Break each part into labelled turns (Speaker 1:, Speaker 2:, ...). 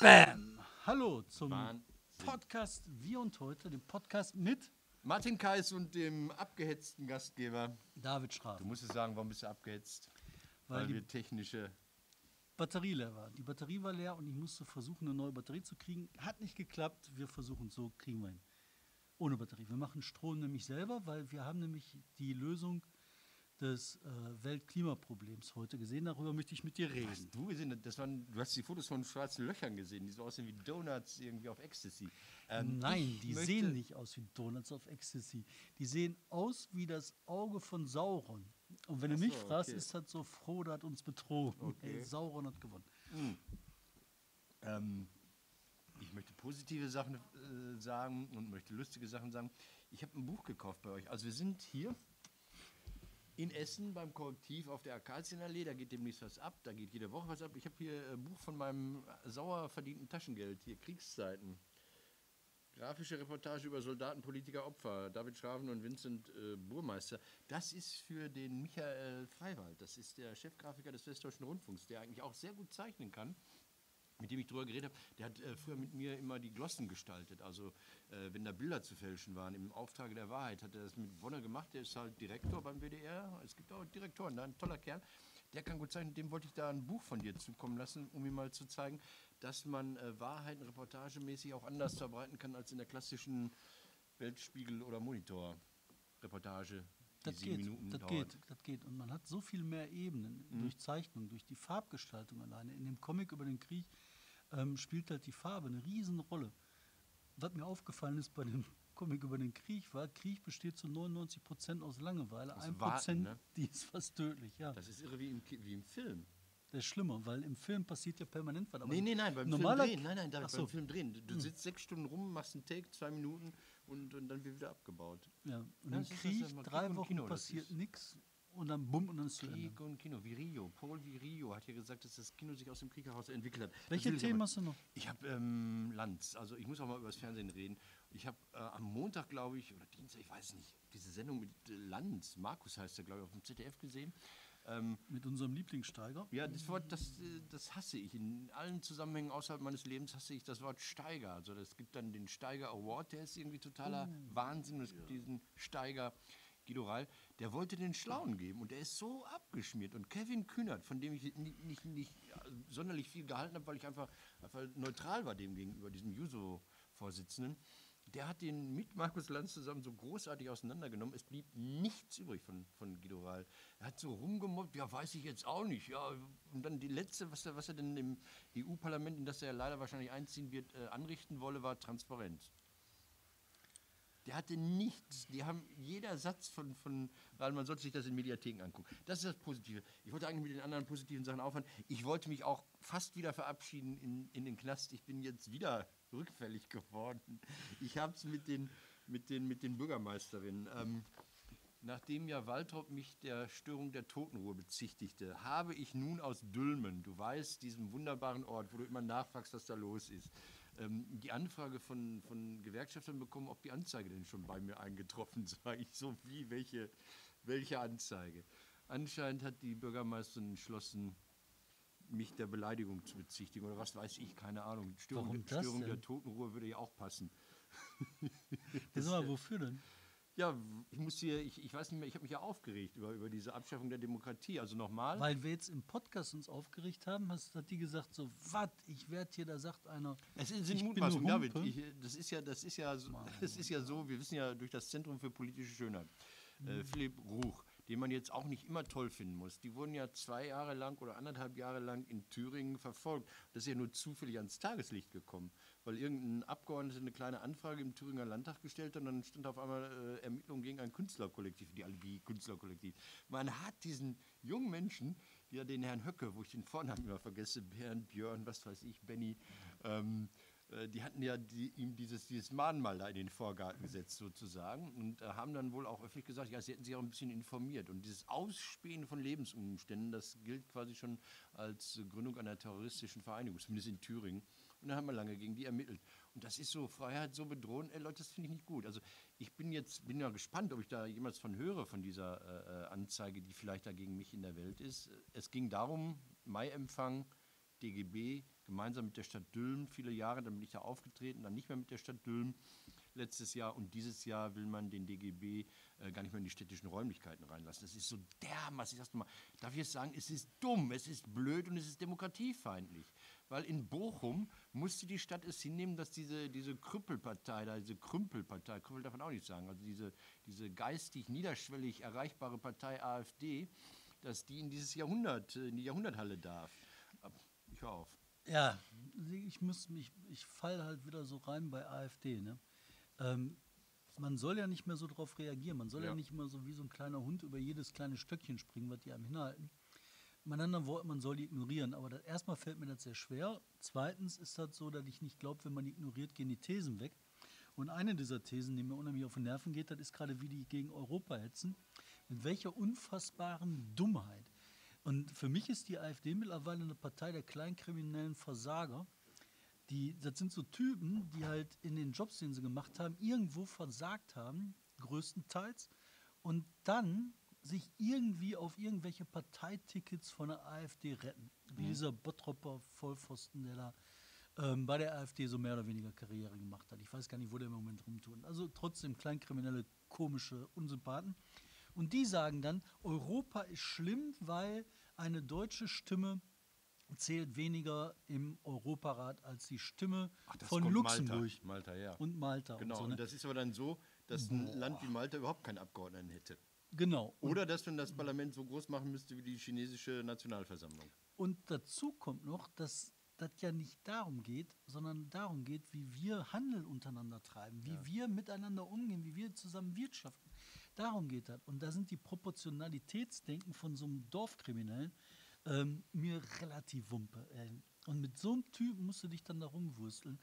Speaker 1: Bam! Hallo zum
Speaker 2: Wahnsinn.
Speaker 1: Podcast Wir und Heute, dem Podcast mit
Speaker 2: Martin Kais und dem abgehetzten Gastgeber.
Speaker 1: David Schraff.
Speaker 2: Du musst es sagen, warum bist du abgehetzt?
Speaker 1: Weil
Speaker 2: Weil,
Speaker 1: die-
Speaker 2: wir technische.
Speaker 1: Batterie leer war. Die Batterie war leer und ich musste versuchen, eine neue Batterie zu kriegen. Hat nicht geklappt. Wir versuchen es so, kriegen wir hin. Ohne Batterie. Wir machen Strom nämlich selber, weil wir haben nämlich die Lösung des äh, Weltklimaproblems heute gesehen. Darüber möchte ich mit dir reden.
Speaker 2: Hast du gesehen, das waren, du hast die Fotos von schwarzen Löchern gesehen, die so aussehen wie Donuts irgendwie auf Ecstasy. Ähm,
Speaker 1: Nein, die sehen nicht aus wie Donuts auf Ecstasy. Die sehen aus wie das Auge von Sauron. Und wenn du
Speaker 2: Ach
Speaker 1: mich
Speaker 2: so,
Speaker 1: fragst,
Speaker 2: okay.
Speaker 1: ist das so, Frodo hat uns betrogen.
Speaker 2: Okay.
Speaker 1: Hey, Sauron hat gewonnen.
Speaker 2: Ähm, ich möchte positive Sachen äh, sagen und möchte lustige Sachen sagen. Ich habe ein Buch gekauft bei euch. Also wir sind hier in Essen beim Korrektiv auf der Akazienallee. Da geht demnächst was ab. Da geht jede Woche was ab. Ich habe hier ein Buch von meinem sauer verdienten Taschengeld. Hier Kriegszeiten. Grafische Reportage über Soldaten, Politiker, Opfer. David Schraven und Vincent äh, Burmeister. Das ist für den Michael Freiwald. Das ist der Chefgrafiker des Westdeutschen Rundfunks, der eigentlich auch sehr gut zeichnen kann mit dem ich drüber geredet habe, der hat äh, früher mit mir immer die Glossen gestaltet. Also äh, wenn da Bilder zu fälschen waren, im Auftrag der Wahrheit hat er das mit Wonne gemacht. Der ist halt Direktor beim WDR. Es gibt auch Direktoren, da ein toller Kerl. Der kann gut zeichnen. Dem wollte ich da ein Buch von dir zukommen lassen, um ihm mal zu zeigen, dass man äh, Wahrheiten reportagemäßig auch anders verbreiten kann als in der klassischen Weltspiegel- oder Monitor-Reportage.
Speaker 1: Das
Speaker 2: sieben
Speaker 1: geht,
Speaker 2: Minuten
Speaker 1: das
Speaker 2: dauert.
Speaker 1: geht, das geht. Und man hat so viel mehr Ebenen durch Zeichnung, durch die Farbgestaltung alleine. In dem Comic über den Krieg ähm, spielt halt die Farbe eine Riesenrolle. Was mir aufgefallen ist bei dem Comic über den Krieg war, Krieg besteht zu 99 Prozent aus Langeweile.
Speaker 2: Aus
Speaker 1: Ein Prozent,
Speaker 2: ne?
Speaker 1: die ist fast tödlich, ja.
Speaker 2: Das ist irre wie im, wie im Film.
Speaker 1: Das ist schlimmer, weil im Film passiert ja permanent was. aber
Speaker 2: Nee, nee, nein, beim
Speaker 1: normaler
Speaker 2: Film drehen. Nein, nein, David,
Speaker 1: Ach so.
Speaker 2: beim Film drehen. Du, du sitzt sechs Stunden rum, machst einen Take, zwei Minuten und, und dann wird wieder abgebaut.
Speaker 1: Ja. Und
Speaker 2: Ja,
Speaker 1: im Krieg, drei Wochen
Speaker 2: Kino,
Speaker 1: passiert nichts und dann bumm und dann ist es zu Ende.
Speaker 2: Krieg und Kino, Virio, Paul Virio hat ja gesagt, dass das Kino sich aus dem Krieg heraus entwickelt hat.
Speaker 1: Welche
Speaker 2: will ich
Speaker 1: Themen
Speaker 2: aber-
Speaker 1: hast du noch?
Speaker 2: Ich habe ähm, Lanz, also ich muss auch mal über das Fernsehen reden. Ich habe äh, am Montag, glaube ich, oder Dienstag, ich weiß nicht, diese Sendung mit äh, Lanz, Markus heißt er, glaube ich, auf dem ZDF gesehen. Ähm,
Speaker 1: Mit unserem Lieblingssteiger.
Speaker 2: ja, das Wort, das, äh, das hasse ich. In allen Zusammenhängen außerhalb meines Lebens hasse ich das Wort Steiger. Also es gibt dann den Steiger Award, der ist irgendwie totaler Wahnsinn. Und es gibt diesen Steiger Guido Reil, der wollte den Schlauen geben und der ist so abgeschmiert. Und Kevin Kühnert, von dem ich nicht, nicht, nicht sonderlich viel gehalten habe, weil ich einfach, einfach neutral war dem gegenüber, diesem Juso-Vorsitzenden, der hat den mit Markus Lanz zusammen so großartig auseinandergenommen. Es blieb nichts übrig von, von Guido Reil. Er hat so rumgemobbt, ja, weiß ich jetzt auch nicht. Ja, und dann die letzte, was er, was er denn im EU-Parlament, in das er leider wahrscheinlich einziehen wird, äh, anrichten wolle, war Transparenz. Der hatte nichts. Die haben jeder Satz von, von weil man sollte sich das in Mediatheken angucken. Das ist das Positive. Ich wollte eigentlich mit den anderen positiven Sachen aufhören. Ich wollte mich auch fast wieder verabschieden in, in den Knast. Ich bin jetzt wieder rückfällig geworden. Ich habe es mit den, mit, den, mit den Bürgermeisterinnen. Ähm, Nachdem ja Waltrop mich der Störung der Totenruhe bezichtigte, habe ich nun aus Dülmen, du weißt, diesem wunderbaren Ort, wo du immer nachfragst, was da los ist, ähm, die Anfrage von, von Gewerkschaftern bekommen, ob die Anzeige denn schon bei mir eingetroffen sei. Ich so, wie, welche, welche Anzeige? Anscheinend hat die Bürgermeisterin entschlossen, mich der Beleidigung zu bezichtigen oder was weiß ich, keine Ahnung. Störung,
Speaker 1: das
Speaker 2: Störung der? Totenruhe würde ja auch passen.
Speaker 1: Ja, sag mal, wofür denn?
Speaker 2: Ja, ich muss hier, ich, ich weiß nicht mehr, ich habe mich ja aufgeregt über, über diese Abschaffung der Demokratie. Also nochmal.
Speaker 1: Weil wir jetzt im Podcast uns aufgeregt haben, hast, hat die gesagt so, was, ich werde hier, da sagt einer,
Speaker 2: Es sind
Speaker 1: ich
Speaker 2: Mutmaßungen, David. Ich, das ist ja, das ist ja, so, das ist ja so. Wir wissen ja durch das Zentrum für politische Schönheit,
Speaker 1: Mhm.
Speaker 2: äh, Philipp Ruch, den man jetzt auch nicht immer toll finden muss. Die wurden ja zwei Jahre lang oder anderthalb Jahre lang in Thüringen verfolgt. Das ist ja nur zufällig ans Tageslicht gekommen, weil irgendein Abgeordneter eine kleine Anfrage im Thüringer Landtag gestellt hat und dann stand auf einmal äh, Ermittlungen gegen ein Künstlerkollektiv, die Alibi Künstlerkollektiv. Man hat diesen jungen Menschen, ja den Herrn Höcke, wo ich den Vornamen immer vergesse, Bernd, Björn, was weiß ich, Benny, ähm, äh, die hatten ja die, ihm dieses, dieses Mahnmal da in den Vorgarten gesetzt sozusagen und äh, haben dann wohl auch öffentlich gesagt, ja, sie hätten sich auch ein bisschen informiert. Und dieses Ausspähen von Lebensumständen, das gilt quasi schon als Gründung einer terroristischen Vereinigung, zumindest in Thüringen. Und da haben wir lange gegen die ermittelt. Und das ist so, Freiheit so bedrohen, ey Leute, das finde ich nicht gut. Also ich bin jetzt, bin ja gespannt, ob ich da jemals von höre, von dieser äh, äh, Anzeige, die vielleicht da gegen mich in der Welt ist. Es ging darum, Mai-Empfang DGB gemeinsam mit der Stadt Dülmen viele Jahre, dann bin ich da aufgetreten, dann nicht mehr mit der Stadt Dülmen letztes Jahr und dieses Jahr will man den DGB äh, gar nicht mehr in die städtischen Räumlichkeiten reinlassen. Das ist so dermaßen, ich sag's nochmal, darf ich jetzt sagen, es ist dumm, es ist blöd und es ist demokratiefeindlich. Weil in Bochum musste die Stadt es hinnehmen, dass diese, diese Krüppelpartei, da, diese Krümpelpartei, Krüppel darf man auch nicht sagen, also diese, diese geistig niederschwellig erreichbare Partei AfD, dass die in dieses Jahrhundert, in die Jahrhunderthalle darf. Ich höre auf.
Speaker 1: Ja, ich muss mich, ich fall halt wieder so rein bei AfD, ne? Ähm, man soll ja nicht mehr so drauf reagieren. Man soll ja. ja. nicht immer so wie so ein kleiner Hund über jedes kleine Stöckchen springen, was die einem hinhalten. Mit anderen Worten, man soll die ignorieren. Aber das, erstmal fällt mir das sehr schwer. Zweitens ist das so, dass ich nicht glaube, wenn man ignoriert, gehen die Thesen weg. Und eine dieser Thesen, die mir unheimlich auf den Nerven geht, das ist gerade, wie die gegen Europa hetzen. Mit welcher unfassbaren Dummheit. Und für mich ist die AfD mittlerweile eine Partei der kleinkriminellen Versager die, das sind so Typen, die halt in den Jobs, den sie gemacht haben, irgendwo versagt haben, größtenteils, und dann sich irgendwie auf irgendwelche Parteitickets von der AfD retten. Wie mhm. dieser Bottropper Vollpfosten, der da ähm, bei der AfD so mehr oder weniger Karriere gemacht hat. Ich weiß gar nicht, wo der im Moment rumtun. Also trotzdem kleinkriminelle, komische Unsympathen. Und die sagen dann, Europa ist schlimm, weil eine deutsche Stimme zählt weniger im Europarat als die Stimme Ach, von Luxemburg.
Speaker 2: Malta, Malta, ja.
Speaker 1: Und Malta.
Speaker 2: Genau, und, so, ne? und das ist aber dann so, dass ein Land wie Malta überhaupt keinen Abgeordneten hätte.
Speaker 1: Genau.
Speaker 2: Oder dass man das Parlament so groß machen müsste wie die chinesische Nationalversammlung.
Speaker 1: Und dazu kommt noch, dass das ja nicht darum geht, sondern darum geht, wie wir Handel untereinander treiben, wie ja. wir miteinander umgehen, wie wir zusammen wirtschaften. Darum geht das. Und da sind die Proportionalitätsdenken von so einem Dorfkriminellen ähm, mir relativ wumpe. Ey. Und mit so einem Typen musst du dich dann da rumwursteln.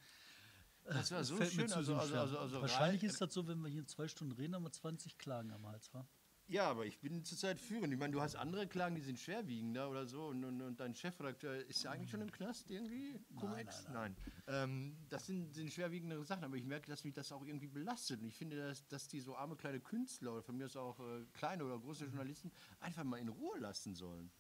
Speaker 2: Das war so schön. Also, also, also, also,
Speaker 1: Wahrscheinlich ist das so, wenn wir hier zwei Stunden reden, haben wir 20 Klagen am Hals, wa?
Speaker 2: Ja, aber ich bin zurzeit führend. Ich meine, du hast andere Klagen, die sind schwerwiegender oder so. Und, und, und dein Chefredakteur ist ja eigentlich schon im Knast irgendwie?
Speaker 1: Nein, nein, nein.
Speaker 2: Ähm, das sind, sind schwerwiegendere Sachen, aber ich merke, dass mich das auch irgendwie belastet. Und ich finde, dass, dass die so arme kleine Künstler oder von mir aus auch äh, kleine oder große Journalisten einfach mal in Ruhe lassen sollen.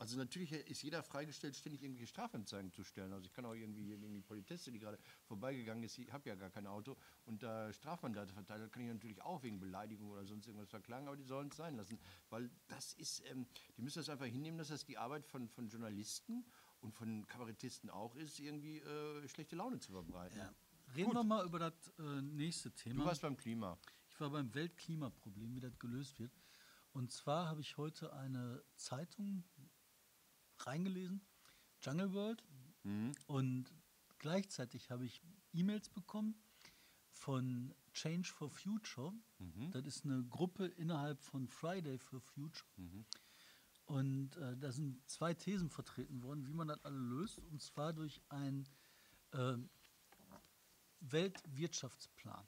Speaker 2: Also natürlich ist jeder freigestellt, ständig irgendwelche Strafanzeigen zu stellen. Also ich kann auch irgendwie gegen die Politesse, die gerade vorbeigegangen ist, ich habe ja gar kein Auto und da Strafmandate verteilt, kann ich natürlich auch wegen Beleidigung oder sonst irgendwas verklagen, aber die sollen es sein lassen, weil das ist, ähm, die müssen das einfach hinnehmen, dass das die Arbeit von, von Journalisten und von Kabarettisten auch ist, irgendwie äh, schlechte Laune zu verbreiten. Ja.
Speaker 1: Reden Gut. wir mal über das äh, nächste Thema.
Speaker 2: Du warst beim Klima.
Speaker 1: Ich war beim Weltklimaproblem, wie das gelöst wird. Und zwar habe ich heute eine Zeitung reingelesen, Jungle World. Mhm. Und gleichzeitig habe ich E-Mails bekommen von Change for Future. Mhm. Das ist eine Gruppe innerhalb von Friday for Future. Mhm. Und äh, da sind zwei Thesen vertreten worden, wie man das alle löst. Und zwar durch einen äh, Weltwirtschaftsplan.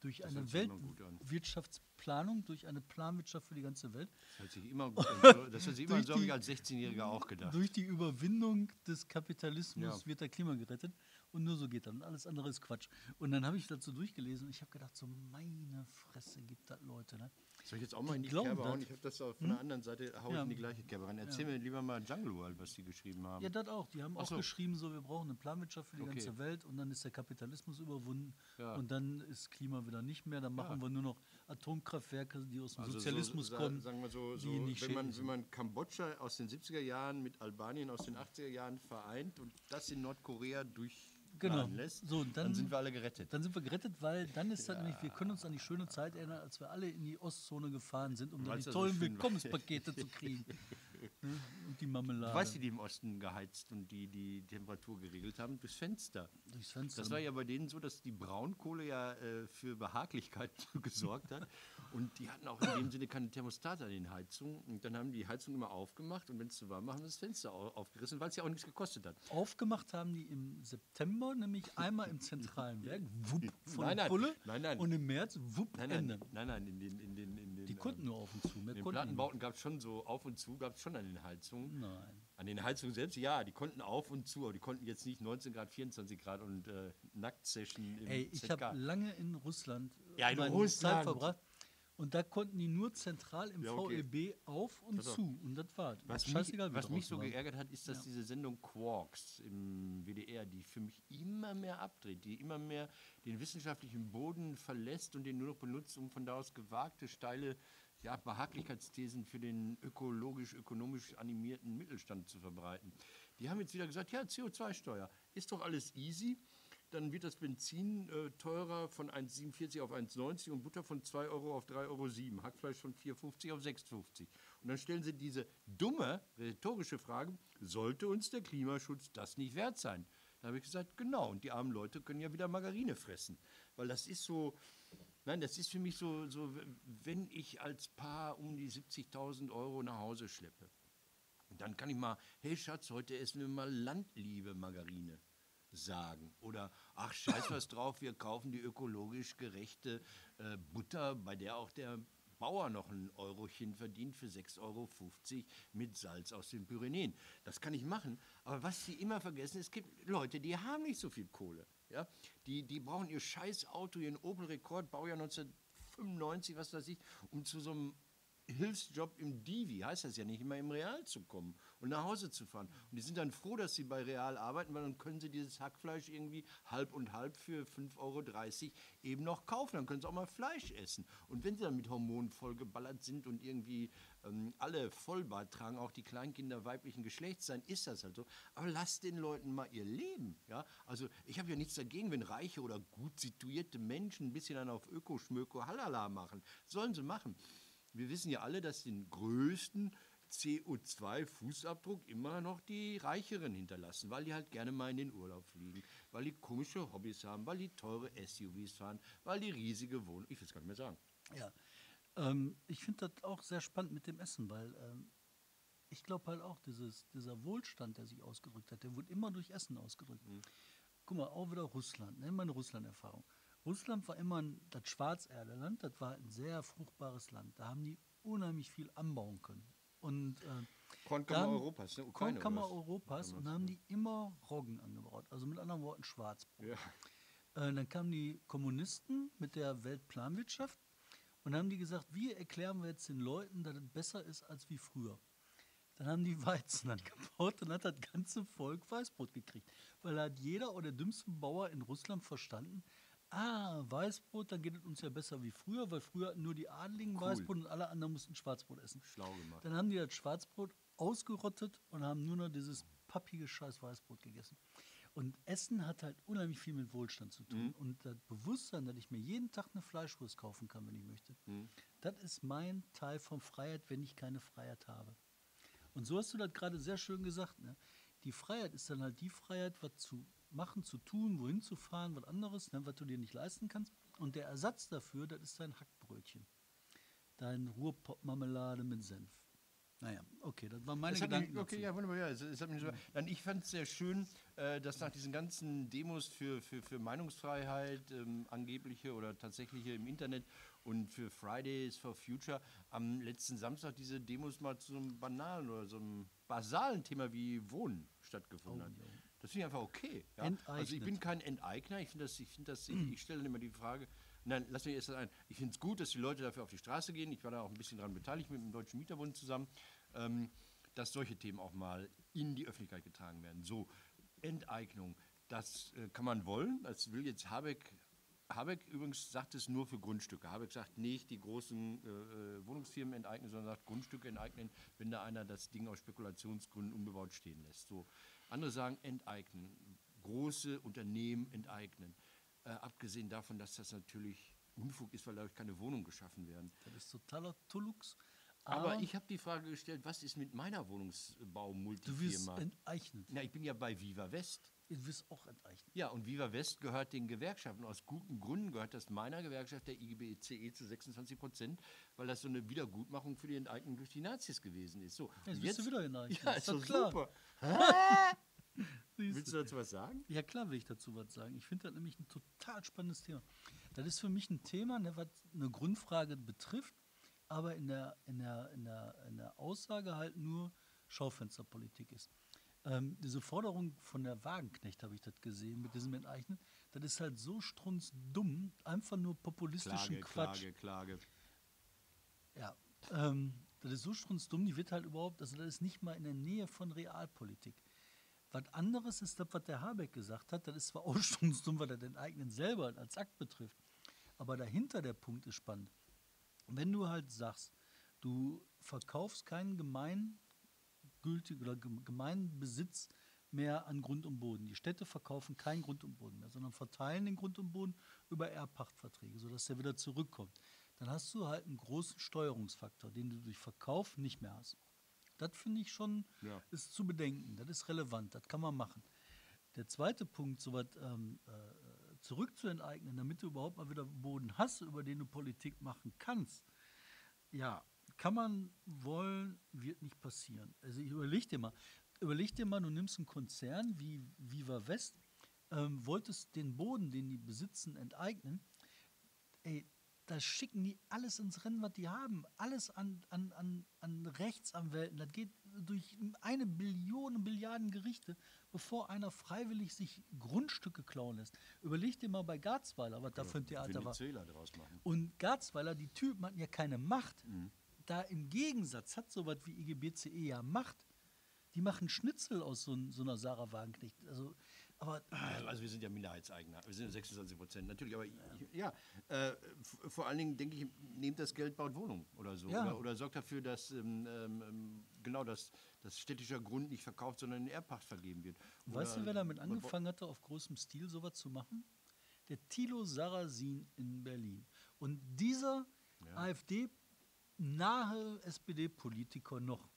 Speaker 1: Durch das eine Weltwirtschaftsplanung, durch eine Planwirtschaft für die ganze Welt.
Speaker 2: Das hört sich immer gut an. Das hört sich immer so, habe ich als 16-Jähriger auch gedacht.
Speaker 1: Durch die Überwindung des Kapitalismus ja. wird der Klima gerettet. Und nur so geht das. Und alles andere ist Quatsch. Und dann habe ich dazu durchgelesen und ich habe gedacht, so meine Fresse gibt das Leute. Ne?
Speaker 2: Soll ich jetzt auch mal in die Kerbe hauen? Ich habe das von hm? der anderen Seite, hau ja. in die gleiche Kerbe rein. Erzähl ja. mir lieber mal Jungle World, was die geschrieben haben.
Speaker 1: Ja, das auch. Die haben Ach auch so. geschrieben, so wir brauchen eine Planwirtschaft für die okay. ganze Welt und dann ist der Kapitalismus überwunden ja. und dann ist Klima wieder nicht mehr. Dann machen wir nur noch Atomkraftwerke, die aus dem also Sozialismus
Speaker 2: so,
Speaker 1: kommen.
Speaker 2: Sagen wir so, so wenn, man, wenn man Kambodscha aus den 70er Jahren mit Albanien aus den 80er Jahren vereint und das in Nordkorea durch genau. lässt,
Speaker 1: so, dann,
Speaker 2: dann, sind wir alle gerettet.
Speaker 1: Dann sind wir gerettet, weil dann ist ja. das nämlich, wir können uns an die schöne Zeit erinnern, als wir alle in die Ostzone gefahren sind, um dann die tollen Willkommenspakete zu kriegen. Die Marmelade.
Speaker 2: Weißt du, die im Osten geheizt und die die Temperatur geregelt haben? Durchs Fenster.
Speaker 1: Durchs Fenster.
Speaker 2: Das war ja bei denen so, dass die Braunkohle ja äh, für Behaglichkeit gesorgt hat. Und die hatten auch in dem Sinne keine Thermostate an den Heizungen. Und dann haben die Heizung immer aufgemacht und wenn es zu warm war, haben sie das Fenster aufgerissen, weil es ja auch nichts gekostet hat.
Speaker 1: Aufgemacht haben die im September, nämlich einmal im zentralen Werk, wupp, von
Speaker 2: nein, nein,
Speaker 1: Pulle.
Speaker 2: Nein, nein.
Speaker 1: Und im März, wupp,
Speaker 2: nein, nein, Ende. Nein, nein, in den, in den,
Speaker 1: Die konnten nur auf und zu.
Speaker 2: In den Plattenbauten gab es schon so auf und zu, gab es schon an den Heizungen.
Speaker 1: Nein.
Speaker 2: An den Heizungen selbst, ja, die konnten auf und zu, aber die konnten jetzt nicht 19 Grad, 24 Grad und äh, Nackt-Session
Speaker 1: im Ey, ich habe lange in Russland
Speaker 2: ja, in Russland.
Speaker 1: Zeit verbracht Und da konnten die nur zentral im
Speaker 2: Ja, okay.
Speaker 1: VEB auf und
Speaker 2: Pass auf.
Speaker 1: zu. Und das war
Speaker 2: Was mich,
Speaker 1: scheißegal, wie
Speaker 2: was mich so
Speaker 1: war.
Speaker 2: geärgert hat, ist, dass
Speaker 1: Ja.
Speaker 2: diese Sendung Quarks im WDR, die für mich immer mehr abdreht, die immer mehr den wissenschaftlichen Boden verlässt und den nur noch benutzt, um von da aus gewagte, steile ja, Behaglichkeitsthesen für den ökologisch-ökonomisch animierten Mittelstand zu verbreiten. Die haben jetzt wieder gesagt, ja, CO2-Steuer, ist doch alles easy. Dann wird das Benzin äh, teurer von 1,47 auf 1,90 und Butter von 2 Euro auf 3,07 Euro, Hackfleisch von 4,50 auf 6,50. Und dann stellen sie diese dumme, rhetorische Frage, sollte uns der Klimaschutz das nicht wert sein? Da habe ich gesagt, genau, und die armen Leute können ja wieder Margarine fressen. Weil das ist so, nein, das ist für mich so, so wenn ich als Paar um die 70.000 Euro nach Hause schleppe, dann kann ich mal, hey Schatz, heute essen wir mal Landliebe Margarine sagen. Oder, ach, scheiß was drauf, wir kaufen die ökologisch gerechte äh, Butter, bei der auch der Bauer noch ein Eurochen verdient für 6,50 Euro mit Salz aus den Pyrenäen. Das kann ich machen. Aber was sie immer vergessen, es gibt Leute, die haben nicht so viel Kohle. Ja? Die, die brauchen ihr scheiß Auto, ihren Opel Rekord, Baujahr 1995, was weiß ich, um zu so einem Hilfsjob im Divi, heißt das ja nicht, immer im Real zu kommen und nach Hause zu fahren. Und die sind dann froh, dass sie bei Real arbeiten, weil dann können sie dieses Hackfleisch irgendwie halb und halb für 5,30 Euro eben noch kaufen. Dann können sie auch mal Fleisch essen. Und wenn sie dann mit Hormonen vollgeballert sind und irgendwie ähm, alle Vollbart tragen, auch die Kleinkinder weiblichen Geschlechts sein, ist das halt so. Aber lasst den Leuten mal ihr Leben. Ja? Also ich habe ja nichts dagegen, wenn reiche oder gut situierte Menschen ein bisschen dann auf Öko, Schmöko, Halala machen. Sollen sie machen. Wir wissen ja alle, dass den größten CO2-Fußabdruck immer noch die Reicheren hinterlassen, weil die halt gerne mal in den Urlaub fliegen, weil die komische Hobbys haben, weil die teure SUVs fahren, weil die riesige Wohnungen, ich will es gar nicht mehr sagen.
Speaker 1: Ja. Ähm, ich finde das auch sehr spannend mit dem Essen, weil ähm, ich glaube halt auch, dieses, dieser Wohlstand, der sich ausgedrückt hat, der wurde immer durch Essen ausgedrückt. Guck mal, auch wieder Russland, ne, meine Russland-Erfahrung. Russland war immer ein, das Schwarzerdeland, das war ein sehr fruchtbares Land. Da haben die unheimlich viel anbauen können. Und äh,
Speaker 2: Kornkammer
Speaker 1: dann-
Speaker 2: Europas, ne? Ukraine
Speaker 1: Kornkammer? Europas und da haben die immer Roggen angebaut. Also mit anderen Worten Schwarzbrot.
Speaker 2: Ja.
Speaker 1: Äh, dann kamen die Kommunisten mit der Weltplanwirtschaft und haben die gesagt, wie erklären wir jetzt den Leuten, dass es besser ist als wie früher. Dann haben die Weizen angebaut und hat das ganze Volk Weißbrot gekriegt. Weil da hat jeder oder der dümmste Bauer in Russland verstanden, ah, Weißbrot, dann geht es uns ja besser wie früher, weil früher hatten nur die Adligen
Speaker 2: Cool.
Speaker 1: Weißbrot und alle anderen mussten Schwarzbrot essen.
Speaker 2: Schlau gemacht.
Speaker 1: Dann haben die das Schwarzbrot ausgerottet und haben nur noch dieses pappige scheiß Weißbrot gegessen. Und Essen hat halt unheimlich viel mit Wohlstand zu
Speaker 2: Mhm.
Speaker 1: tun. Und das Bewusstsein, dass ich mir jeden Tag eine Fleischwurst kaufen kann, wenn ich möchte,
Speaker 2: Mhm.
Speaker 1: das ist mein Teil von Freiheit, wenn ich keine Freiheit habe. Und so hast du das gerade sehr schön gesagt. Ne? Die Freiheit ist dann halt die Freiheit, was zu machen, zu tun, wohin zu fahren, was anderes, ne, was du dir nicht leisten kannst. Und der Ersatz dafür, das ist dein Hackbrötchen. Dein Ruhrpott-Marmelade mit Senf. Naja, okay, das waren meine
Speaker 2: Das
Speaker 1: Gedanken.
Speaker 2: mich, okay,
Speaker 1: dazu.
Speaker 2: ja, wunderbar. Ja, es, es mich so, dann, ich fand es sehr schön, äh, dass nach diesen ganzen Demos für, für, für Meinungsfreiheit, ähm, angebliche oder tatsächliche im Internet und für Fridays for Future am letzten Samstag diese Demos mal zu so einem banalen oder so einem basalen Thema wie Wohnen stattgefunden
Speaker 1: Oh,
Speaker 2: hat. Das finde ich einfach okay. Ja? Also ich bin kein Enteigner. Ich finde das, ich finde das, ich, ich stelle immer die Frage, nein, lass mich erst ein. Ich finde es gut, dass die Leute dafür auf die Straße gehen. Ich war da auch ein bisschen daran beteiligt mit dem Deutschen Mieterbund zusammen, ähm, dass solche Themen auch mal in die Öffentlichkeit getragen werden. So, Enteignung, das äh, kann man wollen. Das will jetzt Habeck. Habeck übrigens sagt es nur für Grundstücke. Habeck sagt nicht die großen äh, äh, Wohnungsfirmen enteignen, sondern sagt Grundstücke enteignen, wenn da einer das Ding aus Spekulationsgründen unbebaut stehen lässt. So. Andere sagen enteignen, große Unternehmen enteignen. Äh, abgesehen davon, dass das natürlich Unfug ist, weil dadurch keine Wohnungen geschaffen werden.
Speaker 1: Das ist totaler Tullux.
Speaker 2: Aber, ich habe die Frage gestellt, was ist mit meiner
Speaker 1: du wirst
Speaker 2: Wohnungsbau-Multifirma?
Speaker 1: enteignet.
Speaker 2: Na, ich bin ja bei Viva West.
Speaker 1: Du wirst auch enteignet.
Speaker 2: Ja, und Viva West gehört den Gewerkschaften. Aus guten Gründen gehört das meiner Gewerkschaft, der IGBCE, E, zu 26 Prozent, weil das so eine Wiedergutmachung für die Enteignung durch die Nazis gewesen ist. So,
Speaker 1: Jetzt
Speaker 2: und
Speaker 1: bist du wieder enteignet.
Speaker 2: Ja,
Speaker 1: Ist doch
Speaker 2: super. Willst du dazu was sagen?
Speaker 1: Ja, klar will ich dazu was sagen. Ich finde das nämlich ein total spannendes Thema. Das ist für mich ein Thema, ne, was eine Grundfrage betrifft, aber in der, in der, in der, in der Aussage halt nur Schaufensterpolitik ist. Ähm, diese Forderung von der Wagenknecht habe ich das gesehen mit diesem Enteignen. Das ist halt so strunzdumm, einfach nur populistischen
Speaker 2: Klage,
Speaker 1: Quatsch.
Speaker 2: Klage, Klage.
Speaker 1: Ähm, das ist so strunzdumm, die wird halt überhaupt, also das ist nicht mal in der Nähe von Realpolitik. Was anderes ist das, was der Habeck gesagt hat, das ist zwar auch strunzdumm, was er den eigenen selber als Akt betrifft, aber dahinter der Punkt ist spannend. Wenn du halt sagst, du verkaufst keinen gemeingültigen oder gemeinen Besitz mehr an Grund und Boden. Die Städte verkaufen keinen Grund und Boden mehr, sondern verteilen den Grund und Boden über Erbpachtverträge, sodass der wieder zurückkommt. Dann hast du halt einen großen Steuerungsfaktor, den du durch Verkauf nicht mehr hast. Das finde ich schon,
Speaker 2: Ja.
Speaker 1: ist zu bedenken, das ist relevant, das kann man machen. Der zweite Punkt, so was ähm, äh, zurückzuenteignen, damit du überhaupt mal wieder Boden hast, über den du Politik machen kannst, ja, kann man wollen, wird nicht passieren. Also ich überleg dir mal, überleg dir mal, du nimmst einen Konzern wie Viva West, ähm, wolltest den Boden, den die besitzen, enteignen, ey, da schicken die alles ins Rennen, was die haben. Alles an, an, an, an Rechtsanwälten. Das geht durch eine Billion, Milliarden Gerichte, bevor einer freiwillig sich Grundstücke klauen lässt. Überleg dir mal bei Garzweiler, was da für ein Theater war.
Speaker 2: Venezuela draus machen.
Speaker 1: Und Garzweiler, die Typen hatten ja keine Macht. Da im Gegensatz hat sowas wie IGBCE ja Macht. Die machen Schnitzel aus so, so einer Sarah Wagenknecht. Also, aber
Speaker 2: Also wir sind ja Minderheitseigner, wir sind 26 Prozent, natürlich, aber ich, ja, äh, vor allen Dingen denke ich, nehmt das Geld, baut Wohnung oder so.
Speaker 1: Ja.
Speaker 2: Oder, oder sorgt dafür, dass ähm, ähm, genau das, das städtischer Grund nicht verkauft, sondern in Erbpacht vergeben wird.
Speaker 1: weißt du,
Speaker 2: Oder-
Speaker 1: wer damit
Speaker 2: oder-
Speaker 1: angefangen hatte, auf großem Stil sowas zu machen? Der Thilo Sarrazin in Berlin. Und dieser AfD-nahe SPD-Politiker noch,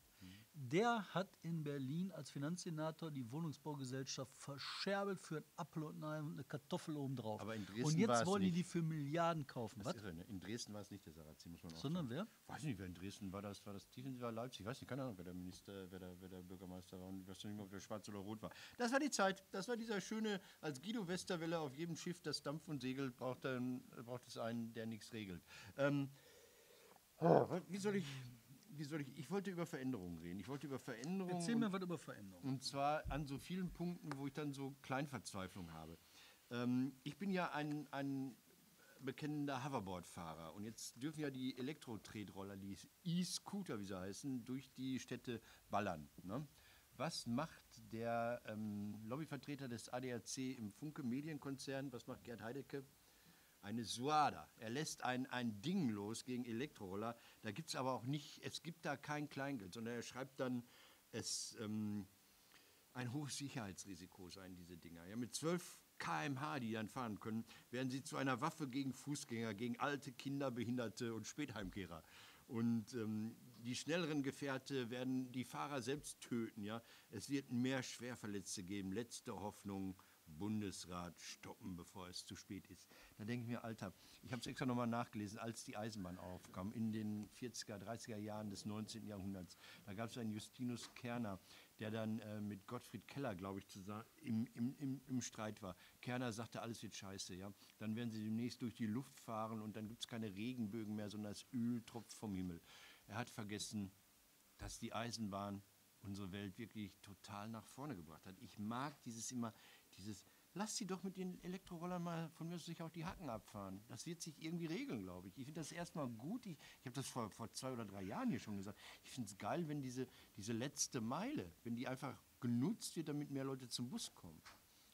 Speaker 1: der hat in Berlin als Finanzsenator die Wohnungsbaugesellschaft verscherbelt für ein Apfel und eine Kartoffel obendrauf.
Speaker 2: Aber in Dresden
Speaker 1: und jetzt wollen die
Speaker 2: nicht.
Speaker 1: die für Milliarden kaufen.
Speaker 2: Das ist irre, ne? In Dresden war es nicht der Sarrazin, muss man auch
Speaker 1: Sondern wer?
Speaker 2: Weiß nicht, wer in Dresden war das, war das Tiefensee, war Leipzig, weiß nicht, keine Ahnung, wer der Minister, wer der, wer der Bürgermeister war und ich weiß nicht mehr, ob der schwarz oder rot war. Das war die Zeit, das war dieser schöne, als Guido Westerwelle auf jedem Schiff, das dampft und segelt, braucht, dann, braucht es einen, der nichts regelt. Ähm, wie soll ich, wie soll ich, ich wollte über Veränderungen reden, ich wollte über Veränderungen
Speaker 1: Erzähl
Speaker 2: und-
Speaker 1: mir was über Veränderungen.
Speaker 2: und zwar an so vielen Punkten, wo ich dann so Kleinverzweiflung habe. Ähm, ich bin ja ein, ein bekennender Hoverboard-Fahrer und jetzt dürfen ja die Elektro-Tretroller, die E-Scooter, wie sie heißen, durch die Städte ballern. Ne? Was macht der ähm, Lobbyvertreter des ADAC im Funke Medienkonzern, was macht Gerd Heidecke? Eine Suada. Er lässt ein, ein Ding los gegen Elektroroller. Da gibt es aber auch nicht, es gibt da kein Kleingeld, sondern er schreibt dann, es ähm, ein hohes Sicherheitsrisiko seien diese Dinger. Ja, mit 12 km/h, die dann fahren können, werden sie zu einer Waffe gegen Fußgänger, gegen alte Kinder, Behinderte und Spätheimkehrer. Und ähm, die schnelleren Gefährte werden die Fahrer selbst töten. Ja? Es wird mehr Schwerverletzte geben. Letzte Hoffnung, Bundesrat stoppen, bevor es zu spät ist. Da denke ich mir, Alter, ich habe es extra nochmal nachgelesen, als die Eisenbahn aufkam, in den 40er, 30er Jahren des 19. Jahrhunderts. Da gab es einen Justinus Kerner, der dann äh, mit Gottfried Keller, glaube ich, zusammen im, im, im, im Streit war. Kerner sagte, alles wird scheiße, ja. Dann werden sie demnächst durch die Luft fahren und dann gibt es keine Regenbögen mehr, sondern das Öl tropft vom Himmel. Er hat vergessen, dass die Eisenbahn unsere Welt wirklich total nach vorne gebracht hat. Ich mag dieses immer, dieses, lass sie doch mit den Elektrorollern mal von mir aus sich auch die Hacken abfahren. Das wird sich irgendwie regeln, glaube ich. Ich finde das erstmal gut. Ich, ich habe das vor, vor zwei oder drei Jahren hier schon gesagt. Ich finde es geil, wenn diese, diese letzte Meile, wenn die einfach genutzt wird, damit mehr Leute zum Bus kommen.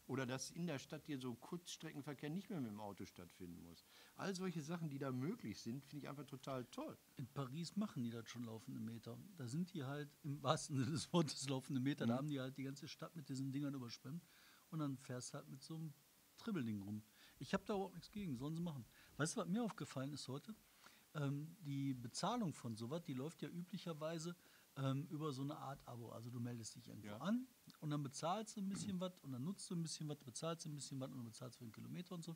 Speaker 2: Oder dass in der Stadt hier so Kurzstreckenverkehr nicht mehr mit dem Auto stattfinden muss. All solche Sachen, die da möglich sind, finde ich einfach total toll.
Speaker 1: In Paris machen die das schon laufende Meter. Da sind die halt im wahrsten Sinne des Wortes laufende Meter. Da haben die halt die ganze Stadt mit diesen Dingern überschwemmt. Und dann fährst du halt mit so einem Tribbelding rum. Ich habe da überhaupt nichts gegen, sollen sie machen. Weißt du, was mir aufgefallen ist heute? Ähm, die Bezahlung von sowas, die läuft ja üblicherweise ähm, über so eine Art Abo. Also du meldest dich irgendwo
Speaker 2: Ja.
Speaker 1: an und dann bezahlst du ein bisschen was und dann nutzt du ein bisschen was, bezahlst du ein bisschen was und dann bezahlst für einen Kilometer und so.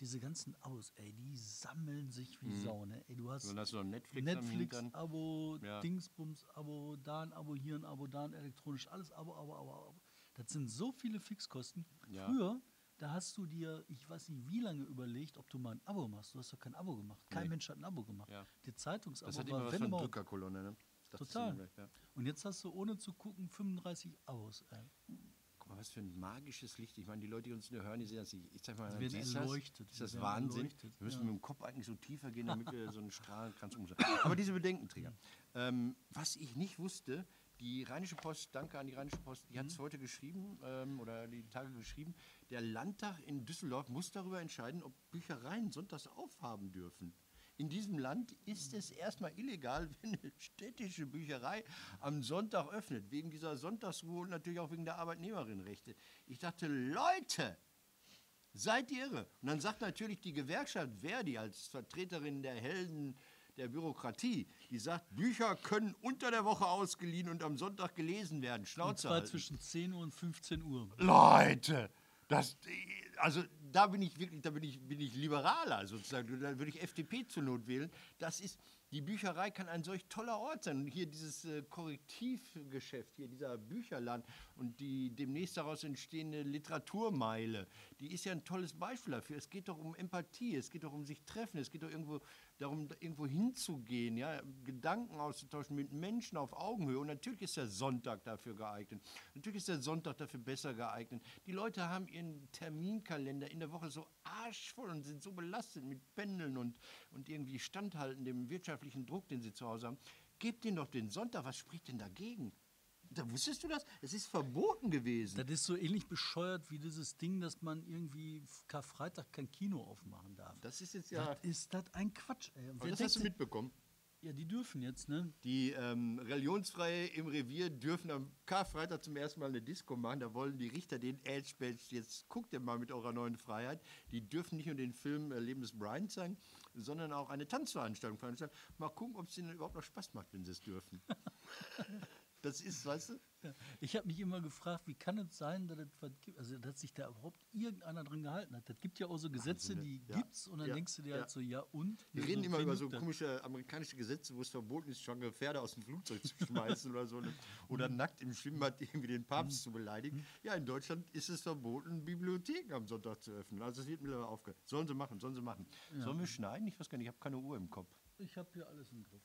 Speaker 1: Diese ganzen Abos, ey, die sammeln sich wie Sau, ne? Ey, du hast
Speaker 2: Dann hast du Netflix, am Hintern.
Speaker 1: Netflix-Abo,
Speaker 2: Ja.
Speaker 1: Dingsbums-Abo, da ein Abo, hier ein Abo, da ein elektronisch, alles Abo, Abo, Abo, Abo. Das sind so viele Fixkosten.
Speaker 2: Ja.
Speaker 1: Früher, da hast du dir, ich weiß nicht wie lange überlegt, ob du mal ein Abo machst. Du hast doch kein Abo gemacht. Kein
Speaker 2: Nee.
Speaker 1: Mensch hat ein Abo gemacht.
Speaker 2: Ja.
Speaker 1: Die Zeitungsabo
Speaker 2: Das hat
Speaker 1: war,
Speaker 2: immer was
Speaker 1: wenn
Speaker 2: von
Speaker 1: überhaupt,
Speaker 2: Drückerkolonne, ne?
Speaker 1: Total.
Speaker 2: gleich, ja.
Speaker 1: Und jetzt hast du ohne zu gucken 35 Abos. Ey.
Speaker 2: Guck mal, was für ein magisches Licht. Ich meine, die Leute, die uns nur hören, die sehen das nicht. Ich sag mal, siehst
Speaker 1: erleuchtet.
Speaker 2: Das? Ist
Speaker 1: Sie
Speaker 2: das Wahnsinn?
Speaker 1: erleuchtet,
Speaker 2: Wir müssen
Speaker 1: ja.
Speaker 2: mit dem Kopf eigentlich so tiefer gehen, damit wir so einen Strahlenkranz umsetzen. Aber diese Bedenkenträger. Ähm, was ich nicht wusste, die Rheinische Post, danke an die Rheinische Post, die hat
Speaker 1: Mhm.
Speaker 2: es heute geschrieben ähm, oder die Tage geschrieben, der Landtag in Düsseldorf muss darüber entscheiden, ob Büchereien sonntags aufhaben dürfen. In diesem Land ist es erstmal illegal, wenn eine städtische Bücherei am Sonntag öffnet, wegen dieser Sonntagsruhe und natürlich auch wegen der Arbeitnehmerinnenrechte. Ich dachte, Leute, Seid ihr irre? Und dann sagt natürlich die Gewerkschaft Verdi als Vertreterin der Helden der Bürokratie, die sagt, Bücher können unter der Woche ausgeliehen und am Sonntag gelesen werden.
Speaker 1: Und
Speaker 2: Schnauze
Speaker 1: zwar
Speaker 2: halten.
Speaker 1: zwischen 10 Uhr und 15 Uhr.
Speaker 2: Leute, das, also da bin ich wirklich, da bin ich, bin ich liberaler sozusagen. Da würde ich FDP zur Not wählen. Das ist, die Bücherei kann ein solch toller Ort sein. Und hier dieses äh, Korrektivgeschäft, hier dieser Bücherladen und die demnächst daraus entstehende Literaturmeile, die ist ja ein tolles Beispiel dafür. Es geht doch um Empathie, es geht doch um sich treffen, es geht doch irgendwo darum, da irgendwo hinzugehen, ja, Gedanken auszutauschen mit Menschen auf Augenhöhe. Und natürlich ist der Sonntag dafür geeignet. Natürlich ist der Sonntag dafür besser geeignet. Die Leute haben ihren Terminkalender in der Woche so arschvoll und sind so belastet mit Pendeln und, und irgendwie standhalten dem wirtschaftlichen Druck, den sie zu Hause haben. Gebt ihnen doch den Sonntag. Was spricht denn dagegen? Da wusstest du das? Es ist verboten gewesen.
Speaker 1: Das ist so ähnlich bescheuert wie dieses Ding, dass man irgendwie Karfreitag kein Kino aufmachen darf.
Speaker 2: Das ist jetzt ja.
Speaker 1: Was ist das ein Quatsch, ey?
Speaker 2: Aber das hast du mitbekommen.
Speaker 1: Ja, die dürfen jetzt, ne?
Speaker 2: Die ähm, Religionsfreie im Revier dürfen am Karfreitag zum ersten Mal eine Disco machen. Da wollen die Richter den Edge Badge, jetzt guckt ihr mal mit eurer neuen Freiheit. Die dürfen nicht nur den Film äh, Leben des Brian zeigen, sondern auch eine Tanzveranstaltung veranstalten. Mal gucken, ob es ihnen überhaupt noch Spaß macht, wenn sie es dürfen. das ist, weißt du?
Speaker 1: Ja. Ich habe mich immer gefragt, wie kann es sein, dass, gibt, also, dass sich da überhaupt irgendeiner drin gehalten hat. Das gibt ja auch so Gesetze,
Speaker 2: Wahnsinn,
Speaker 1: die
Speaker 2: ne? Ja.
Speaker 1: gibt's und dann
Speaker 2: Ja.
Speaker 1: denkst du dir
Speaker 2: Ja.
Speaker 1: halt so, ja und?
Speaker 2: Wir reden immer
Speaker 1: wen
Speaker 2: über so
Speaker 1: das?
Speaker 2: komische amerikanische Gesetze, wo es verboten ist, schwangere Pferde aus dem Flugzeug zu schmeißen oder so. ne? Oder nackt im Schwimmbad irgendwie den Papst zu beleidigen. Ja, in Deutschland ist es verboten, Bibliotheken am Sonntag zu öffnen. Also es wird mittlerweile aufgehört. Sollen sie machen, sollen sie machen. Sollen wir schneiden? Ich weiß gar nicht, ich habe keine Uhr im Kopf.
Speaker 1: Ich habe hier alles im Griff.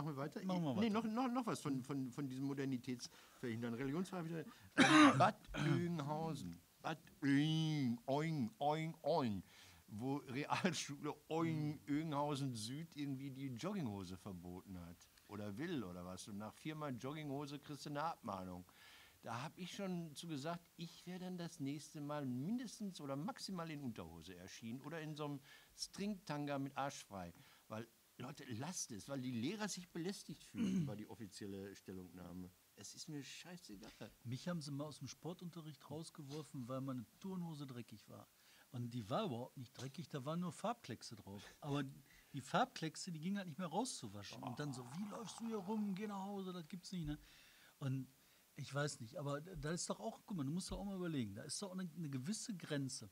Speaker 2: Machen wir weiter?
Speaker 1: Machen wir
Speaker 2: nee,
Speaker 1: weiter.
Speaker 2: noch, noch, noch was von, von, von diesem Modernitätsverhindern. Wieder. Ähm, Bad Oeynhausen. Bad Oeyn, Oing, Oing, Oing. Wo Realschule Oing, Oeynhausen Süd irgendwie die Jogginghose verboten hat. Oder will oder was. Und nach viermal Jogginghose kriegst du eine Abmahnung. Da habe ich schon zu gesagt, ich wäre dann das nächste Mal mindestens oder maximal in Unterhose erschienen oder in so einem Stringtanga mit Arschfrei. Weil, Leute, lasst es, weil die Lehrer sich belästigt fühlen, war die offizielle Stellungnahme. Es ist mir scheißegal.
Speaker 1: Mich haben sie mal aus dem Sportunterricht rausgeworfen, weil meine Turnhose dreckig war. Und die war überhaupt nicht dreckig, da waren nur Farbkleckse drauf. Aber die Farbkleckse, die gingen halt nicht mehr rauszuwaschen. Und dann so, wie läufst du hier rum, geh nach Hause, das gibt's nicht. Ne? Und ich weiß nicht, aber da ist doch auch, guck mal, du musst doch auch mal überlegen, da ist doch eine, eine gewisse Grenze.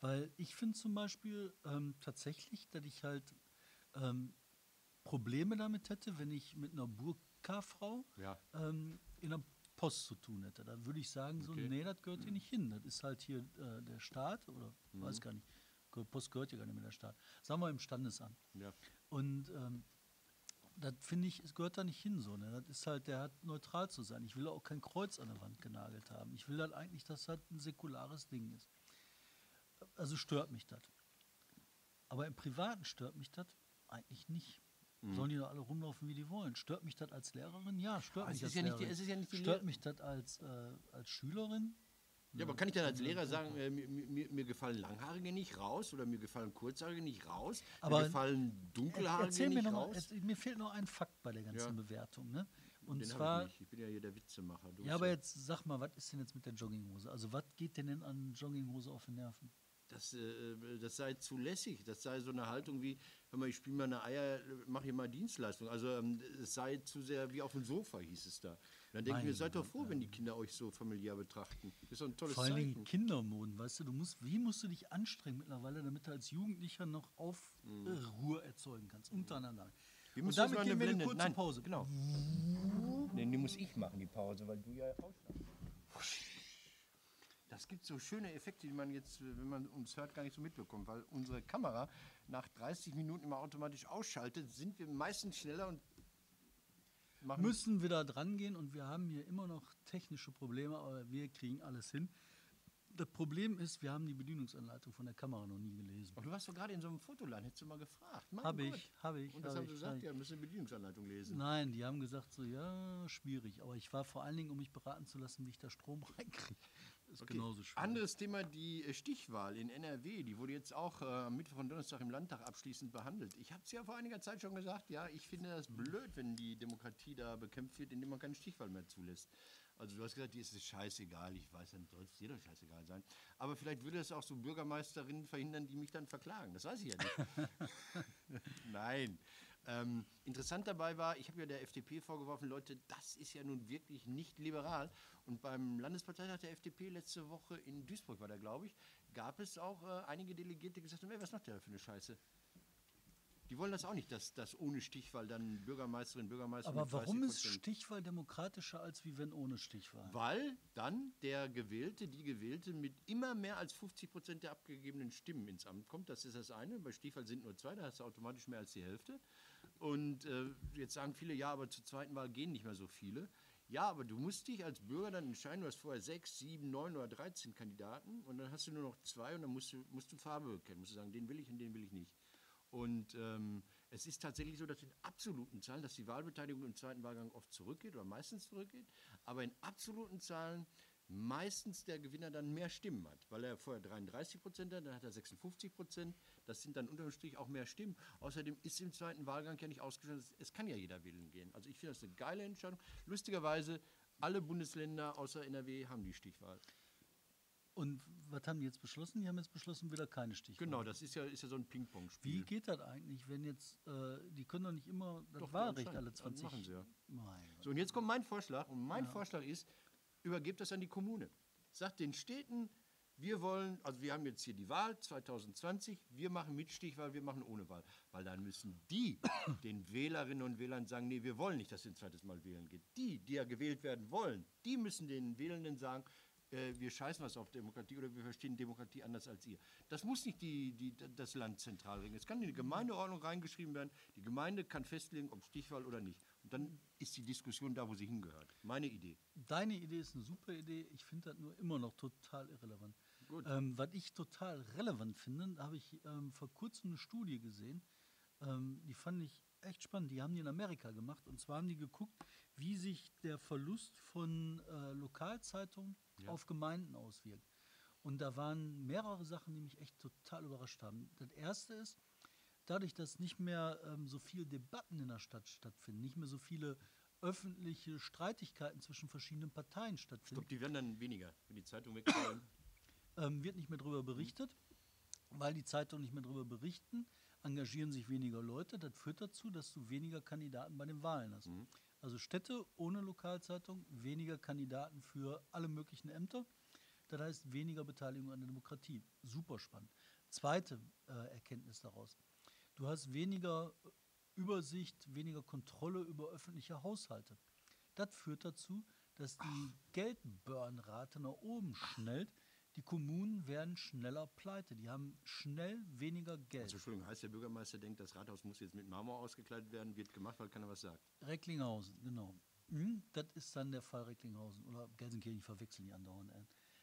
Speaker 1: Weil ich finde zum Beispiel ähm, tatsächlich, dass ich halt ähm, Probleme damit hätte, wenn ich mit einer Burka-Frau
Speaker 2: Ja.
Speaker 1: ähm, in der Post zu tun hätte. Dann würde ich sagen, so,
Speaker 2: Okay.
Speaker 1: nee, das gehört hier nicht hin. Das ist halt hier äh, der Staat oder
Speaker 2: Mhm.
Speaker 1: weiß gar nicht. Post gehört ja gar nicht mehr der Staat. Sagen wir im Standesamt.
Speaker 2: Ja.
Speaker 1: Und ähm, das finde ich, es gehört da nicht hin so. Ne? Das ist halt, der hat neutral zu sein. Ich will auch kein Kreuz an der Wand genagelt haben. Ich will halt eigentlich, dass das ein säkulares Ding ist. Also stört mich das. Aber im Privaten stört mich das eigentlich nicht.
Speaker 2: Mhm.
Speaker 1: Sollen die doch alle rumlaufen, wie die wollen. Stört mich das als Lehrerin? Ja, stört
Speaker 2: Aber
Speaker 1: mich
Speaker 2: ja nicht
Speaker 1: Lehrerin.
Speaker 2: es ist ja nicht die
Speaker 1: stört mich das als, äh, als Schülerin?
Speaker 2: Ja, aber kann ich dann als Lehrer sagen, äh, mir, mir, mir gefallen Langhaarige nicht raus oder mir gefallen Kurzhaarige nicht raus,
Speaker 1: Aber-
Speaker 2: mir gefallen Dunkelhaarige
Speaker 1: erzähl mir
Speaker 2: nicht
Speaker 1: noch mal,
Speaker 2: raus?
Speaker 1: es, mir fehlt noch ein Fakt bei der ganzen
Speaker 2: Ja.
Speaker 1: Bewertung. Ne? Und
Speaker 2: Den
Speaker 1: zwar,
Speaker 2: ich, nicht. ich bin ja hier der Witzemacher. Du
Speaker 1: ja, aber jetzt sag mal, was ist denn jetzt mit der Jogginghose? Also, was geht denn, denn an Jogginghose auf den Nerven?
Speaker 2: Das, äh, das sei zulässig, das sei so eine Haltung wie, hör mal, ich spiele meine Eier, mache hier mal Dienstleistung. Also ähm, es sei zu sehr wie auf dem Sofa, hieß es da. Und dann denke ich mir, seid doch froh, wenn die Kinder euch so familiär betrachten. Das ist doch ein tolles
Speaker 1: Vor allen Dingen
Speaker 2: Zeichen.
Speaker 1: Kindermoden, weißt du, du musst, wie musst du dich anstrengen mittlerweile, damit du als Jugendlicher noch Aufruhr erzeugen kannst, untereinander.
Speaker 2: Wie
Speaker 1: Und
Speaker 2: musst du jetzt
Speaker 1: damit
Speaker 2: mal eine
Speaker 1: gehen wir eine kurze
Speaker 2: Nein,
Speaker 1: Pause.
Speaker 2: Genau. Nee, die muss ich machen, die Pause, weil du ja rausschneidest. Das gibt so schöne Effekte, die man jetzt, äh, wenn man uns hört, gar nicht so mitbekommt, weil unsere Kamera nach 30 Minuten immer automatisch ausschaltet, sind wir meistens schneller und machen.
Speaker 1: müssen wir da dran gehen und wir haben hier immer noch technische Probleme, aber wir kriegen alles hin. Das Problem ist, wir haben die Bedienungsanleitung von der Kamera noch nie gelesen.
Speaker 2: Aber du warst doch gerade in so einem Fotoladen, hättest du mal gefragt.
Speaker 1: Habe ich, habe ich.
Speaker 2: Und das
Speaker 1: habe
Speaker 2: haben sie gesagt,
Speaker 1: ich.
Speaker 2: ja, müssen eine Bedienungsanleitung lesen.
Speaker 1: Nein, die haben gesagt so, ja, schwierig. Aber ich war vor allen Dingen, um mich beraten zu lassen, wie ich da Strom reinkriege. Ist
Speaker 2: Okay.
Speaker 1: genauso schwierig.
Speaker 2: Anderes Thema, die äh, Stichwahl in NRW, die wurde jetzt auch äh, am Mittwoch und Donnerstag im Landtag abschließend behandelt. Ich habe es ja vor einiger Zeit schon gesagt, ja, ich finde das blöd, wenn die Demokratie da bekämpft wird, indem man keine Stichwahl mehr zulässt. Also du hast gesagt, dir ist es scheißegal, ich weiß, dann soll es dir doch scheißegal sein. Aber vielleicht würde es auch so Bürgermeisterinnen verhindern, die mich dann verklagen. Das weiß ich ja nicht. Nein. Ähm, interessant dabei war, ich habe ja der FDP vorgeworfen, Leute, das ist ja nun wirklich nicht liberal. Und beim Landesparteitag der FDP letzte Woche in Duisburg war der, glaube ich, gab es auch äh, einige Delegierte, die gesagt haben, ey, was macht der da für eine Scheiße? Die wollen das auch nicht, dass, dass ohne Stichwahl dann Bürgermeisterin, Bürgermeister
Speaker 1: Aber warum ist
Speaker 2: 30%.
Speaker 1: Stichwahl demokratischer als wie wenn ohne Stichwahl?
Speaker 2: Weil dann der Gewählte, die Gewählte mit immer mehr als 50 Prozent der abgegebenen Stimmen ins Amt kommt. Das ist das eine. Bei Stichwahl sind nur zwei, da hast du automatisch mehr als die Hälfte. Und äh, jetzt sagen viele, ja, aber zur zweiten Wahl gehen nicht mehr so viele. Ja, aber du musst dich als Bürger dann entscheiden, du hast vorher sechs, sieben, neun oder 13 Kandidaten und dann hast du nur noch zwei und dann musst du, musst du Farbe bekennen. Musst du sagen, den will ich und den will ich nicht. Und ähm, es ist tatsächlich so, dass in absoluten Zahlen, dass die Wahlbeteiligung im zweiten Wahlgang oft zurückgeht oder meistens zurückgeht, aber in absoluten Zahlen meistens der Gewinner dann mehr Stimmen hat, weil er vorher 33 Prozent hat, dann hat er 56 Prozent. Das sind dann unterm Strich auch mehr Stimmen. Außerdem ist im zweiten Wahlgang ja nicht ausgeschlossen, es kann ja jeder wählen gehen. Also ich finde das eine geile Entscheidung. Lustigerweise, alle Bundesländer außer NRW haben die Stichwahl.
Speaker 1: Und was haben die jetzt beschlossen? Die haben jetzt beschlossen, wieder keine Stichwahl.
Speaker 2: Genau, das ist ja, ist ja so ein
Speaker 1: Wie
Speaker 2: Ping-Pong-Spiel.
Speaker 1: geht das eigentlich, wenn jetzt, äh, die können doch nicht immer das
Speaker 2: Doch,
Speaker 1: Wahlrecht alle
Speaker 2: Das
Speaker 1: 20
Speaker 2: machen sie ja.
Speaker 1: Mein.
Speaker 2: So, und jetzt kommt mein Vorschlag. Und mein Vorschlag ist, übergebt das an die Kommune. Sagt den Städten, wir wollen, also wir haben jetzt hier die Wahl 2020, wir machen mit Stichwahl, wir machen ohne Wahl. Weil dann müssen die den Wählerinnen und Wählern sagen, nee, wir wollen nicht, dass ein zweites Mal wählen geht. Die, die ja gewählt werden wollen, die müssen den Wählenden sagen, äh, wir scheißen was auf Demokratie oder wir verstehen Demokratie anders als ihr. Das muss nicht die, die, das Land zentral regeln. Es kann in die Gemeindeordnung reingeschrieben werden. Die Gemeinde kann festlegen, ob Stichwahl oder nicht. Und dann ist die Diskussion da, wo sie hingehört. Meine Idee.
Speaker 1: Deine Idee ist eine super Idee. Ich finde das nur immer noch total irrelevant. Ähm, was ich total relevant finde, da habe ich ähm, vor kurzem eine Studie gesehen. Ähm, die fand ich echt spannend. Die haben die in Amerika gemacht. Und zwar haben die geguckt, wie sich der Verlust von äh, Lokalzeitungen auf Gemeinden auswirkt. Und da waren mehrere Sachen, die mich echt total überrascht haben. Das erste ist, dadurch, dass nicht mehr ähm, so viele Debatten in der Stadt stattfinden, nicht mehr so viele öffentliche Streitigkeiten zwischen verschiedenen Parteien
Speaker 2: Ich
Speaker 1: stattfinden,
Speaker 2: glaube, die werden dann weniger, wenn die Zeitung wegfallen.
Speaker 1: ähm, wird nicht mehr darüber berichtet. Weil die Zeitungen nicht mehr darüber berichten, engagieren sich weniger Leute. Das führt dazu, dass du weniger Kandidaten bei den Wahlen hast. Also Städte ohne Lokalzeitung, weniger Kandidaten für alle möglichen Ämter. Das heißt weniger Beteiligung an der Demokratie. Super spannend. Zweite äh, Erkenntnis daraus. Du hast weniger Übersicht, weniger Kontrolle über öffentliche Haushalte. Das führt dazu, dass die Geldburnrate nach oben schnellt. Die Kommunen werden schneller pleite. Die haben schnell weniger Geld.
Speaker 2: Also, Entschuldigung, heißt der Bürgermeister denkt, das Rathaus muss jetzt mit Marmor ausgekleidet werden, wird gemacht, weil keiner was sagt.
Speaker 1: Recklinghausen, genau. Mhm, das ist dann der Fall Recklinghausen. Oder Gelsenkirchen, ich verwechsel die andauernd.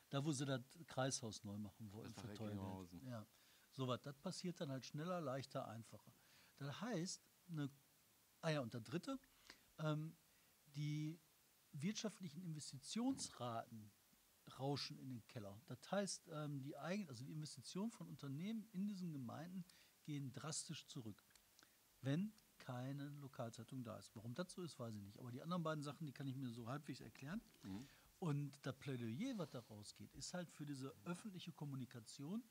Speaker 1: Da, wo sie das Kreishaus neu machen wollten.
Speaker 2: Das war. Recklinghausen.
Speaker 1: Ja. So was, das passiert dann halt schneller, leichter, einfacher. Das heißt, eine, ah ja, und der dritte, ähm, die wirtschaftlichen Investitionsraten rauschen in den Keller. Das heißt, ähm, die, eigen, also die Investitionen von Unternehmen in diesen Gemeinden gehen drastisch zurück, wenn keine Lokalzeitung da ist. Warum das so ist, weiß ich nicht. Aber die anderen beiden Sachen, die kann ich mir so halbwegs erklären. Und das Plädoyer, was da rausgeht, ist halt für diese öffentliche Kommunikation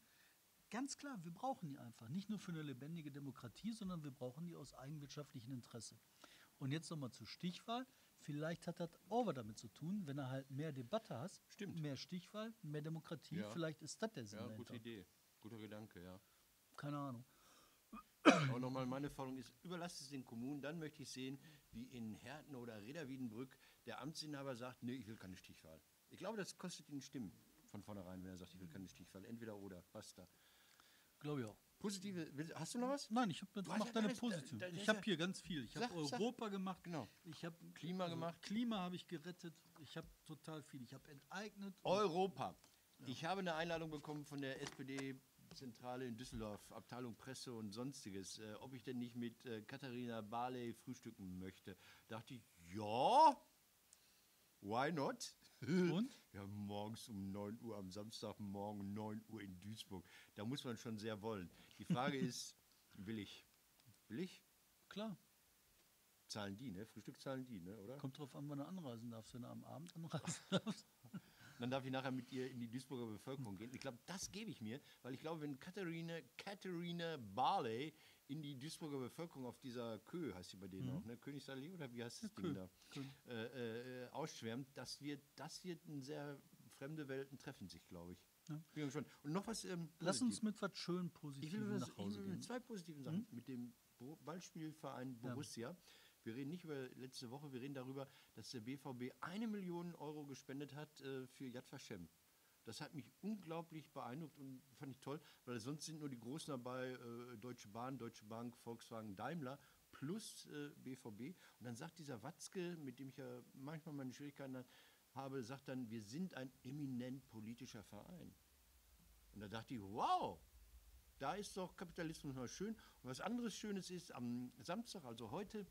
Speaker 1: ganz klar, wir brauchen die einfach. Nicht nur für eine lebendige Demokratie, sondern wir brauchen die aus eigenwirtschaftlichem Interesse. Und jetzt nochmal zur Stichwahl. Vielleicht hat das auch was damit zu tun, wenn er halt mehr Debatte hast,
Speaker 2: Stimmt.
Speaker 1: mehr Stichwahl, mehr Demokratie.
Speaker 2: Ja.
Speaker 1: Vielleicht ist das der Sinn
Speaker 2: Ja,
Speaker 1: dahinter.
Speaker 2: gute Idee. Guter Gedanke, ja.
Speaker 1: Keine Ahnung.
Speaker 2: Aber nochmal, meine Forderung ist, überlasst es den Kommunen, dann möchte ich sehen, wie in Herten oder Reda-Wiedenbrück der Amtsinhaber sagt, nee, ich will keine Stichwahl. Ich glaube, das kostet ihn Stimmen von vornherein, wenn er sagt, ich will keine Stichwahl. Entweder oder, basta.
Speaker 1: Glaube ich auch.
Speaker 2: Positive, hast du noch was?
Speaker 1: Nein, ich habe
Speaker 2: ja
Speaker 1: deine
Speaker 2: alles-
Speaker 1: positiv.
Speaker 2: da- da ist
Speaker 1: Ich habe
Speaker 2: ja-
Speaker 1: hier ganz viel. Ich habe
Speaker 2: Sag, sag.
Speaker 1: Europa gemacht.
Speaker 2: Genau.
Speaker 1: Ich habe
Speaker 2: Klima gemacht.
Speaker 1: Klima habe ich gerettet. Ich habe total viel. Ich habe enteignet.
Speaker 2: Europa. Ich habe eine Einladung bekommen von der SPD-Zentrale in Düsseldorf, Abteilung Presse und Sonstiges, äh, ob ich denn nicht mit äh, Katharina Barley frühstücken möchte. Dachte ich, ja, why not?
Speaker 1: Und?
Speaker 2: Ja, morgens um 9 Uhr, am Samstagmorgen um 9 Uhr in Duisburg. Da muss man schon sehr wollen. Die Frage ist, will ich? Will ich?
Speaker 1: Klar.
Speaker 2: Zahlen die, ne? Frühstück zahlen die, ne? Oder?
Speaker 1: Kommt drauf an, wann du anreisen darfst. Wenn du am Abend anreisen darfst.
Speaker 2: Dann darf ich nachher mit ihr in die Duisburger Bevölkerung gehen. Ich glaube, das gebe ich mir, weil ich glaube, wenn Katharina, Katharina Barley in die Duisburger Bevölkerung auf dieser Kö, heißt sie bei denen auch, ne? Königsallee oder wie heißt das Ding
Speaker 1: Kö.
Speaker 2: da, äh, äh, ausschwärmt, das wird, das wird ein sehr fremde Welten treffen sich, glaube ich.
Speaker 1: Ja.
Speaker 2: Bin gespannt. Und noch was. Ähm,
Speaker 1: Lass uns mit was schön
Speaker 2: Ich will das,
Speaker 1: nach Hause
Speaker 2: ich will mit
Speaker 1: gehen.
Speaker 2: zwei positiven Sachen. Mit dem Ballspielverein Borussia. Wir reden nicht über letzte Woche, wir reden darüber, dass der BVB eine Million Euro gespendet hat äh, für Yad Vashem. Das hat mich unglaublich beeindruckt und fand ich toll, weil sonst sind nur die Großen dabei, äh, Deutsche Bahn, Deutsche Bank, Volkswagen, Daimler plus äh, BVB. Und dann sagt dieser Watzke, mit dem ich ja manchmal meine Schwierigkeiten habe, sagt dann, wir sind ein eminent politischer Verein. Und da dachte ich, wow, da ist doch Kapitalismus mal schön. Und was anderes Schönes ist, am Samstag, also heute,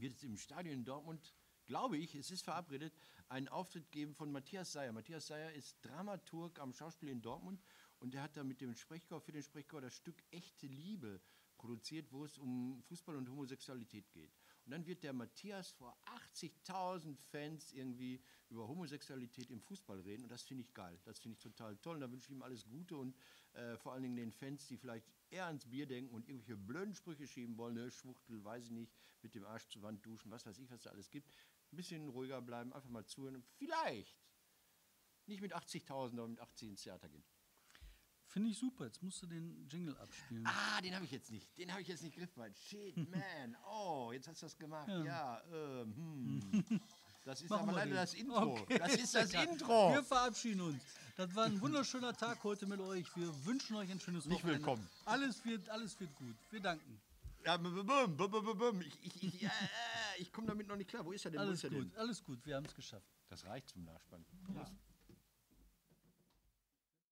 Speaker 2: wird es im Stadion in Dortmund, glaube ich, es ist verabredet, einen Auftritt geben von Matthias Seyer. Matthias Seyer ist Dramaturg am Schauspiel in Dortmund und der hat da mit dem Sprechchor, für den Sprechchor das Stück Echte Liebe produziert, wo es um Fußball und Homosexualität geht. Und dann wird der Matthias vor 80.000 Fans irgendwie über Homosexualität im Fußball reden und das finde ich geil. Das finde ich total toll und da wünsche ich ihm alles Gute und äh, vor allen Dingen den Fans, die vielleicht eher ans Bier denken und irgendwelche blöden Sprüche schieben wollen, ne, Schwuchtel, weiß ich nicht, mit dem Arsch zur Wand duschen, was weiß ich, was da alles gibt. Ein bisschen ruhiger bleiben, einfach mal zuhören vielleicht nicht mit 80.000, aber mit 80 ins Theater gehen.
Speaker 1: Finde ich super. Jetzt musst du den Jingle abspielen.
Speaker 2: Ah, den habe ich jetzt nicht. Den habe ich jetzt nicht griffbereit. Shit, man. Oh, jetzt hast du das gemacht. Ja, ähm, hm. Das ist
Speaker 1: Machen
Speaker 2: aber leider
Speaker 1: den.
Speaker 2: das Intro.
Speaker 1: Okay,
Speaker 2: Das ist das. Intro.
Speaker 1: Wir verabschieden uns. Das war ein wunderschöner Tag heute mit euch. Wir wünschen euch ein schönes
Speaker 2: Nicht
Speaker 1: Wochenende.
Speaker 2: willkommen.
Speaker 1: Alles wird, alles wird gut. Wir danken.
Speaker 2: Ja, bum, bum, bum. Ich, ich, ich, ja, ich komme damit noch nicht klar. Wo ist er denn?
Speaker 1: Alles
Speaker 2: ist er
Speaker 1: gut,
Speaker 2: denn?
Speaker 1: alles gut. Wir haben es geschafft.
Speaker 2: Das reicht zum Nachspann.
Speaker 1: Ja.